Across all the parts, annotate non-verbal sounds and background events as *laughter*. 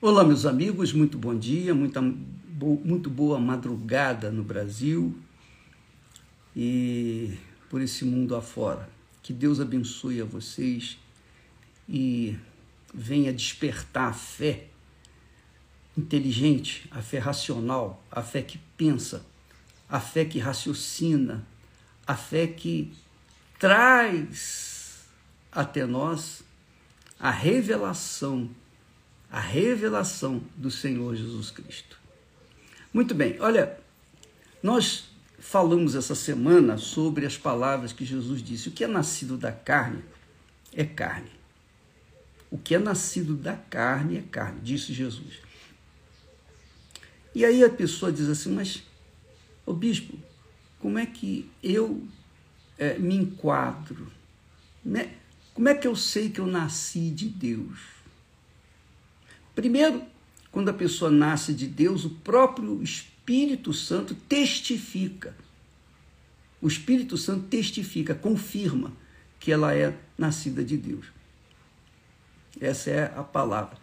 Olá, meus amigos, muito bom dia, muita, muito boa madrugada no Brasil e por esse mundo afora. Que Deus abençoe a vocês e venha despertar a fé inteligente, a fé racional, a fé que pensa, a fé que raciocina, a fé que traz até nós a revelação a revelação do Senhor Jesus Cristo. Muito bem, olha, nós falamos essa semana sobre as palavras que Jesus disse: o que é nascido da carne é carne. O que é nascido da carne é carne, disse Jesus. E aí a pessoa diz assim: mas, ô bispo, como é que eu é, me enquadro? Né? Como é que eu sei que eu nasci de Deus? Primeiro, quando a pessoa nasce de Deus, o próprio Espírito Santo testifica. O Espírito Santo testifica, confirma que ela é nascida de Deus. Essa é a palavra.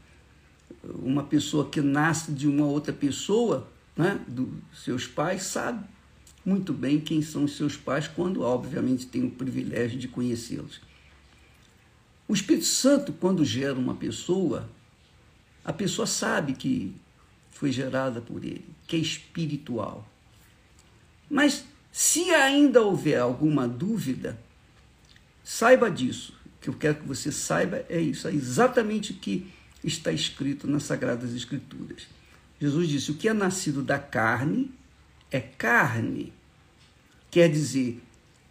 Uma pessoa que nasce de uma outra pessoa, né, dos seus pais, sabe muito bem quem são os seus pais, quando, obviamente, tem o privilégio de conhecê-los. O Espírito Santo, quando gera uma pessoa, a pessoa sabe que foi gerada por ele, que é espiritual. Mas se ainda houver alguma dúvida, saiba disso. O que eu quero que você saiba é isso, é exatamente o que está escrito nas Sagradas Escrituras. Jesus disse: o que é nascido da carne é carne. Quer dizer,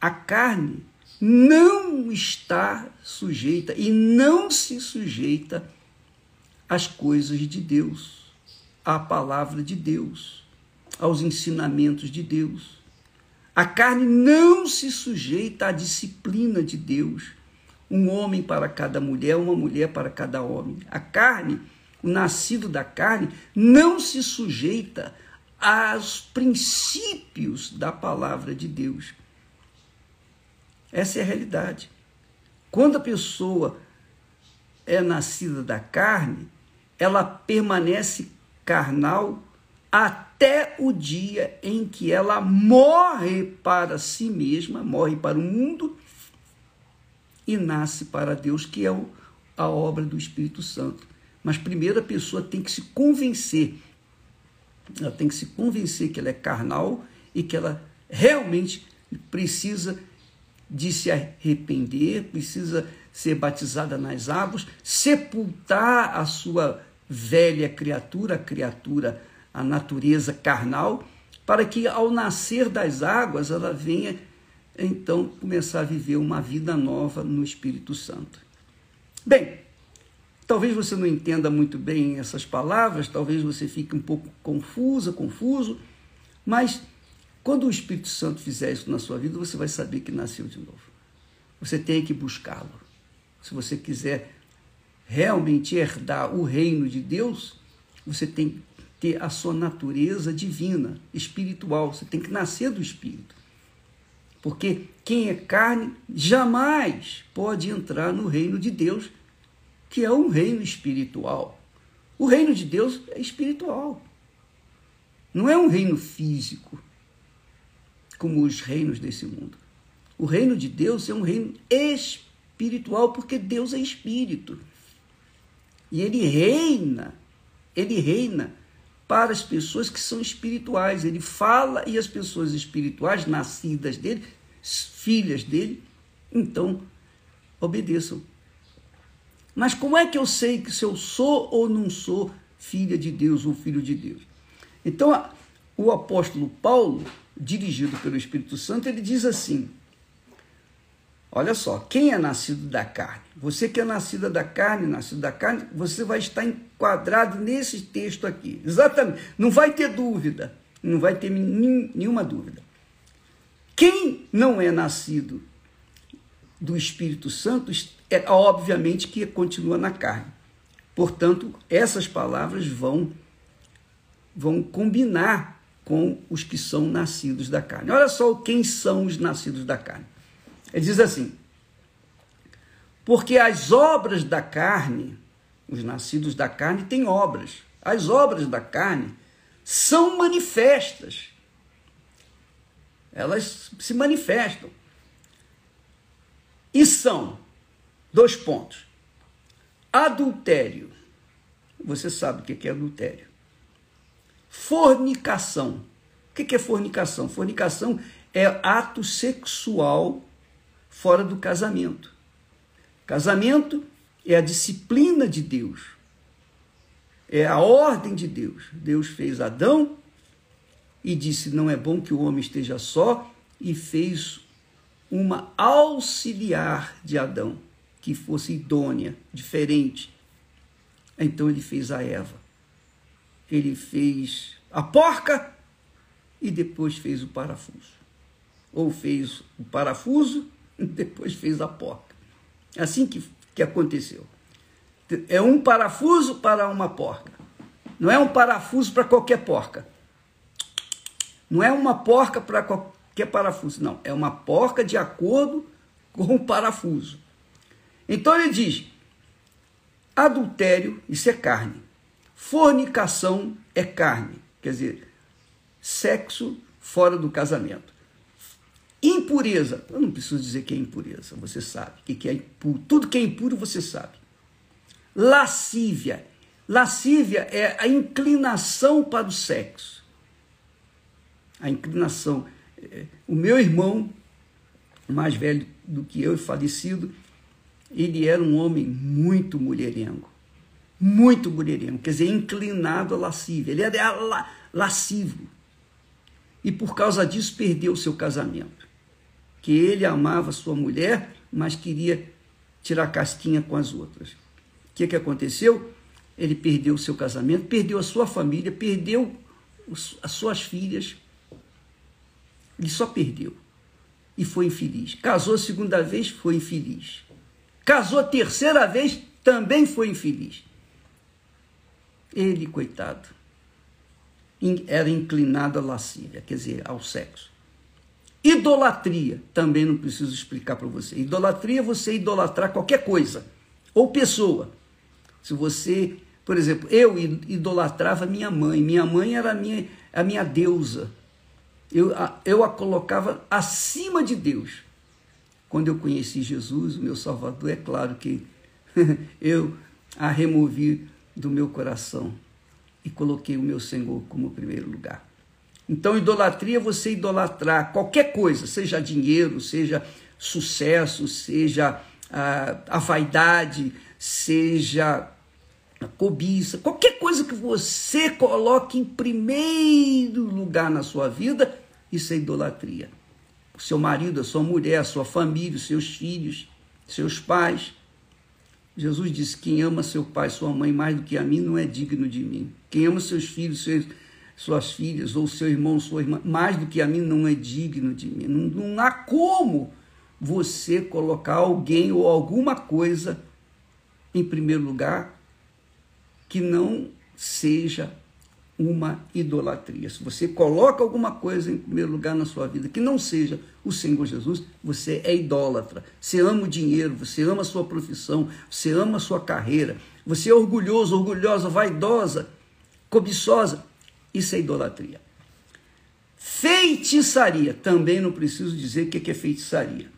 a carne não está sujeita e não se sujeita às coisas de Deus, à palavra de Deus, aos ensinamentos de Deus. A carne não se sujeita à disciplina de Deus. Um homem para cada mulher, uma mulher para cada homem. A carne, o nascido da carne, não se sujeita aos princípios da palavra de Deus. Essa é a realidade. Quando a pessoa é nascida da carne, ela permanece carnal até o dia em que ela morre para si mesma, morre para o mundo e nasce para Deus, que é a obra do Espírito Santo. Mas primeiro a pessoa tem que se convencer, ela tem que se convencer que ela é carnal e que ela realmente precisa de se arrepender, precisa ser batizada nas águas, sepultar a sua velha criatura, a criatura, a natureza carnal, para que ao nascer das águas ela venha então começar a viver uma vida nova no Espírito Santo. Bem, talvez você não entenda muito bem essas palavras, talvez você fique um pouco confusa, confuso, mas quando o Espírito Santo fizer isso na sua vida, você vai saber que nasceu de novo. Você tem que buscá-lo se você quiser realmente herdar o reino de Deus, você tem que ter a sua natureza divina, espiritual, você tem que nascer do espírito. Porque quem é carne jamais pode entrar no reino de Deus, que é um reino espiritual. O reino de Deus é espiritual. Não é um reino físico, como os reinos desse mundo. O reino de Deus é um reino espiritual espiritual, porque Deus é espírito. E ele reina, ele reina para as pessoas que são espirituais. Ele fala e as pessoas espirituais, nascidas dele, filhas dele, então obedeçam. Mas como é que eu sei que se eu sou ou não sou filha de Deus ou filho de Deus? Então, o apóstolo Paulo, dirigido pelo Espírito Santo, ele diz assim: Olha só, quem é nascido da carne? Você que é nascida da carne, nascido da carne, você vai estar enquadrado nesse texto aqui. Exatamente. Não vai ter dúvida. Não vai ter nenhuma dúvida. Quem não é nascido do Espírito Santo, é obviamente que continua na carne. Portanto, essas palavras vão vão combinar com os que são nascidos da carne. Olha só quem são os nascidos da carne. Ele diz assim: porque as obras da carne Os nascidos da carne têm obras. As obras da carne são manifestas. Elas se manifestam. E são dois pontos. Adultério. Você sabe o que é adultério. Fornicação. O que é fornicação? Fornicação é ato sexual fora do casamento. Casamento é a disciplina de Deus, é a ordem de Deus. Deus fez Adão e disse: Não é bom que o homem esteja só, e fez uma auxiliar de Adão, que fosse idônea, diferente. Então ele fez a Eva. Ele fez a porca e depois fez o parafuso ou fez o parafuso *laughs* depois fez a porca. Assim que, que aconteceu. É um parafuso para uma porca. Não é um parafuso para qualquer porca. Não é uma porca para qualquer parafuso. Não, é uma porca de acordo com o parafuso. Então ele diz: adultério, isso é carne. Fornicação é carne. Quer dizer, sexo fora do casamento. Impureza. Eu não preciso dizer que é impureza, você sabe. Que que é impuro. Tudo que é impuro você sabe. Lascívia. Lascívia é a inclinação para o sexo. A inclinação. É, o meu irmão, mais velho do que eu, falecido, ele era um homem muito mulherengo. Muito mulherengo, quer dizer, inclinado à lascívia. Ele era lascivo. E por causa disso perdeu o seu casamento que ele amava sua mulher, mas queria tirar casquinha com as outras. O que, que aconteceu? Ele perdeu o seu casamento, perdeu a sua família, perdeu as suas filhas. Ele só perdeu. E foi infeliz. Casou a segunda vez, foi infeliz. Casou a terceira vez, também foi infeliz. Ele, coitado, era inclinado à lascívia, quer dizer, ao sexo. Idolatria, também não preciso explicar para você. Idolatria é você idolatrar qualquer coisa ou pessoa. Se você, por exemplo, eu idolatrava minha mãe, minha mãe era a minha, a minha deusa. Eu a, eu a colocava acima de Deus. Quando eu conheci Jesus, o meu Salvador, é claro que *laughs* eu a removi do meu coração e coloquei o meu Senhor como primeiro lugar. Então, idolatria é você idolatrar qualquer coisa, seja dinheiro, seja sucesso, seja a, a vaidade, seja a cobiça, qualquer coisa que você coloque em primeiro lugar na sua vida, isso é idolatria. O seu marido, a sua mulher, a sua família, os seus filhos, seus pais. Jesus disse: Quem ama seu pai, sua mãe mais do que a mim não é digno de mim. Quem ama seus filhos, seus suas filhas ou seu irmão, sua irmã, mais do que a mim, não é digno de mim. Não, não há como você colocar alguém ou alguma coisa em primeiro lugar que não seja uma idolatria. Se você coloca alguma coisa em primeiro lugar na sua vida que não seja o Senhor Jesus, você é idólatra. Você ama o dinheiro, você ama a sua profissão, você ama a sua carreira, você é orgulhoso, orgulhosa, vaidosa, cobiçosa. Isso é idolatria. Feitiçaria, também não preciso dizer o que é feitiçaria.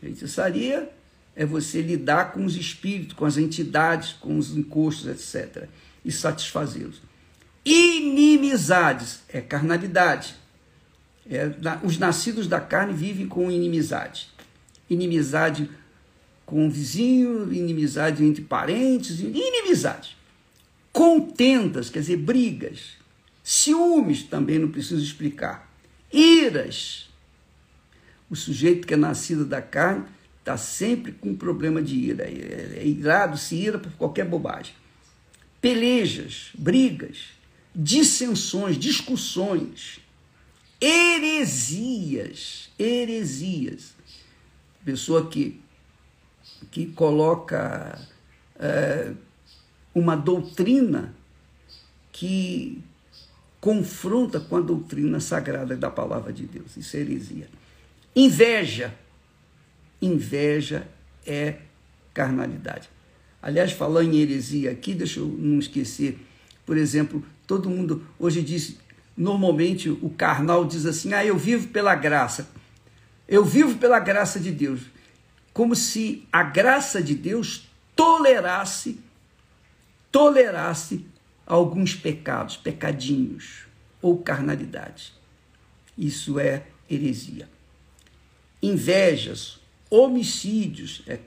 Feitiçaria é você lidar com os espíritos, com as entidades, com os encostos, etc. e satisfazê-los. Inimizades é carnalidade. É, os nascidos da carne vivem com inimizade. Inimizade com o vizinho, inimizade entre parentes, inimizade. Contendas, quer dizer, brigas, Ciúmes também não preciso explicar. Iras. O sujeito que é nascido da carne está sempre com problema de ira. É, é irado, se ira por qualquer bobagem. Pelejas, brigas, dissensões, discussões, heresias. Heresias. Pessoa que, que coloca é, uma doutrina que confronta com a doutrina sagrada da palavra de Deus. Isso é heresia. Inveja. Inveja é carnalidade. Aliás, falando em heresia aqui, deixa eu não esquecer, por exemplo, todo mundo hoje diz, normalmente o carnal diz assim: ah, eu vivo pela graça. Eu vivo pela graça de Deus. Como se a graça de Deus tolerasse, tolerasse alguns pecados, pecadinhos ou carnalidade. Isso é heresia. Invejas, homicídios, é,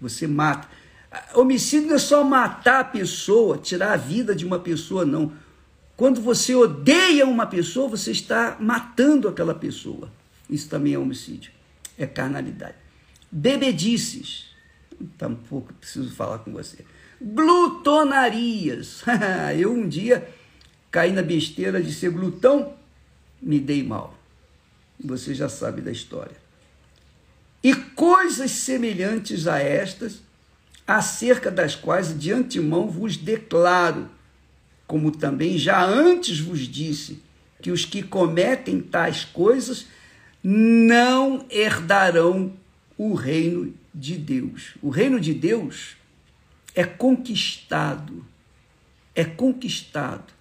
você mata. Homicídio não é só matar a pessoa, tirar a vida de uma pessoa, não. Quando você odeia uma pessoa, você está matando aquela pessoa. Isso também é homicídio, é carnalidade. Bebedices, tampouco preciso falar com você. Glutonarias. *laughs* Eu um dia caí na besteira de ser glutão, me dei mal. Você já sabe da história. E coisas semelhantes a estas, acerca das quais de antemão vos declaro, como também já antes vos disse, que os que cometem tais coisas não herdarão o reino de Deus. O reino de Deus é conquistado, é conquistado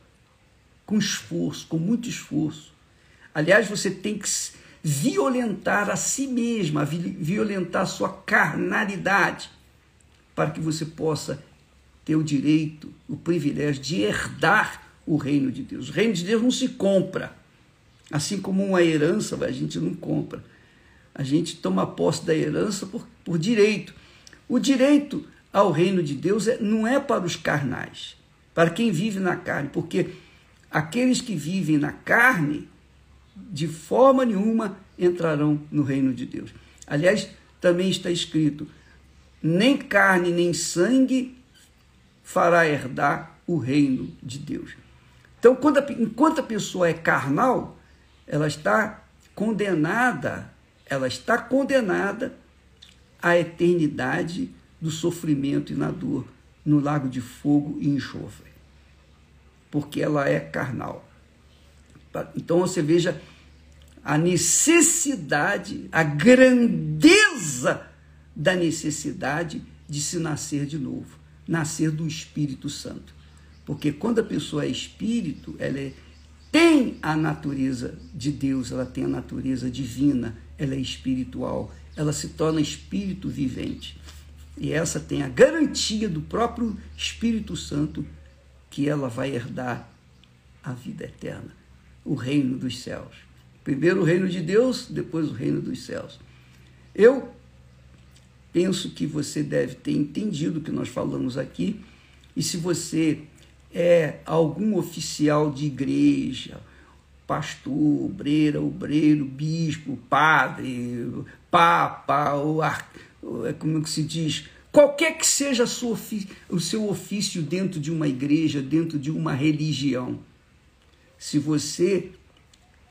com esforço, com muito esforço. Aliás, você tem que violentar a si mesma, violentar a sua carnalidade, para que você possa ter o direito, o privilégio de herdar o reino de Deus. O reino de Deus não se compra. Assim como uma herança, a gente não compra. A gente toma posse da herança por, por direito. O direito ao reino de Deus é, não é para os carnais, para quem vive na carne, porque aqueles que vivem na carne, de forma nenhuma entrarão no reino de Deus. Aliás, também está escrito: nem carne nem sangue fará herdar o reino de Deus. Então, a, enquanto a pessoa é carnal, ela está condenada, ela está condenada à eternidade do sofrimento e na dor, no lago de fogo e enxofre, porque ela é carnal. Então você veja a necessidade, a grandeza da necessidade de se nascer de novo, nascer do Espírito Santo. Porque quando a pessoa é espírito, ela é, tem a natureza de Deus, ela tem a natureza divina, ela é espiritual, ela se torna espírito vivente. E essa tem a garantia do próprio Espírito Santo que ela vai herdar a vida eterna, o reino dos céus. Primeiro o reino de Deus, depois o reino dos céus. Eu penso que você deve ter entendido o que nós falamos aqui, e se você é algum oficial de igreja, pastor, obreira, obreiro, bispo, padre, papa, ou como que se diz, qualquer que seja o seu ofício dentro de uma igreja, dentro de uma religião, se você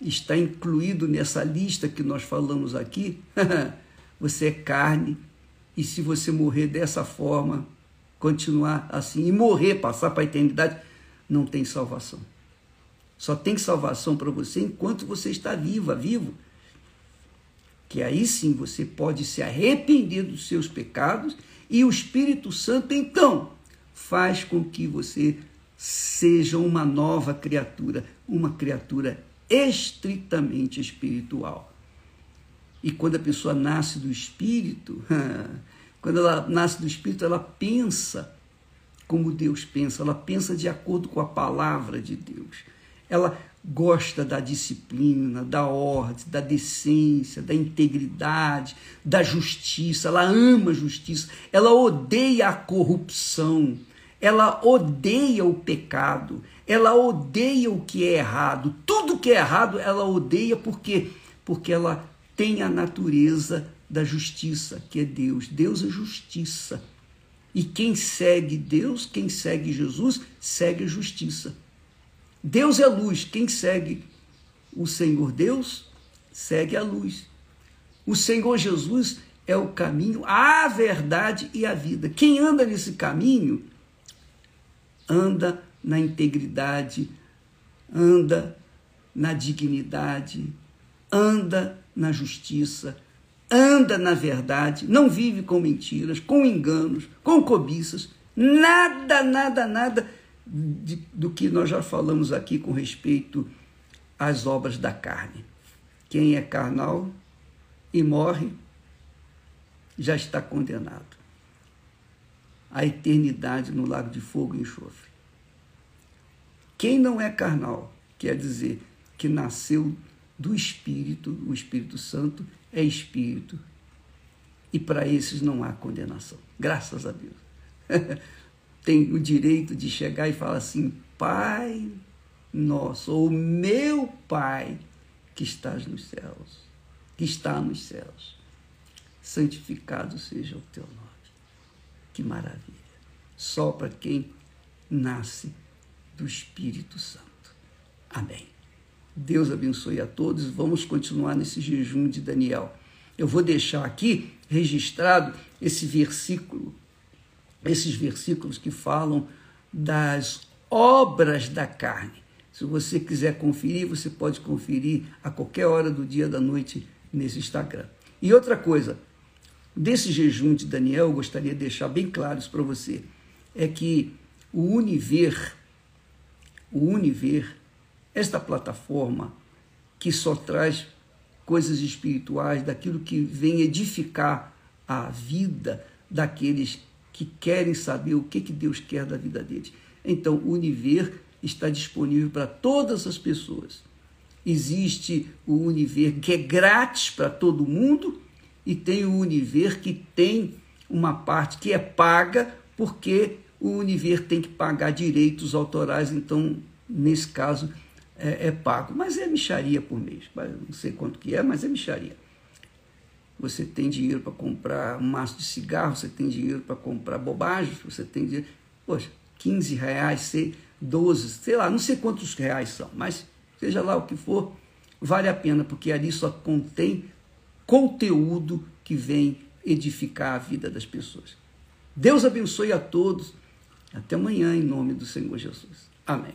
está incluído nessa lista que nós falamos aqui, *laughs* você é carne, e se você morrer dessa forma, continuar assim, e morrer, passar para a eternidade, não tem salvação. Só tem salvação para você enquanto você está viva, vivo. Que aí sim você pode se arrepender dos seus pecados e o Espírito Santo então faz com que você seja uma nova criatura, uma criatura estritamente espiritual. E quando a pessoa nasce do Espírito, *laughs* quando ela nasce do Espírito, ela pensa como Deus pensa, ela pensa de acordo com a palavra de Deus. Ela gosta da disciplina, da ordem, da decência, da integridade, da justiça, ela ama a justiça, ela odeia a corrupção, ela odeia o pecado, ela odeia o que é errado. Tudo que é errado ela odeia porque porque ela tem a natureza da justiça, que é Deus. Deus é justiça. E quem segue Deus, quem segue Jesus, segue a justiça. Deus é luz, quem segue o Senhor Deus, segue a luz. O Senhor Jesus é o caminho, a verdade e a vida. Quem anda nesse caminho anda na integridade, anda na dignidade, anda na justiça, anda na verdade, não vive com mentiras, com enganos, com cobiças, Nada, nada, nada de, do que nós já falamos aqui com respeito às obras da carne. Quem é carnal e morre já está condenado à eternidade no lago de fogo e enxofre. Quem não é carnal, quer dizer que nasceu do Espírito, o Espírito Santo é Espírito. E para esses não há condenação. Graças a Deus. *laughs* Tem o direito de chegar e falar assim: Pai nosso, ou meu Pai que estás nos céus, que está nos céus, santificado seja o teu nome. Que maravilha! Só para quem nasce do Espírito Santo. Amém. Deus abençoe a todos. Vamos continuar nesse jejum de Daniel. Eu vou deixar aqui registrado esse versículo, esses versículos que falam das obras da carne. Se você quiser conferir, você pode conferir a qualquer hora do dia da noite nesse Instagram. E outra coisa, desse jejum de Daniel, eu gostaria de deixar bem claro isso para você, é que o Univer, o Univer, esta plataforma que só traz coisas espirituais, daquilo que vem edificar a vida daqueles que querem saber o que, que Deus quer da vida deles. Então, o Univer está disponível para todas as pessoas. Existe o Univer que é grátis para todo mundo e tem o Univer que tem uma parte que é paga, porque o Univer tem que pagar direitos autorais, então, nesse caso, é, é pago. Mas é micharia por mês, não sei quanto que é, mas é micharia. Você tem dinheiro para comprar um maço de cigarro, você tem dinheiro para comprar bobagens, você tem dinheiro. Poxa, 15 reais, sei, 12, sei lá, não sei quantos reais são, mas seja lá o que for, vale a pena, porque ali só contém conteúdo que vem edificar a vida das pessoas. Deus abençoe a todos. Até amanhã, em nome do Senhor Jesus. Amém.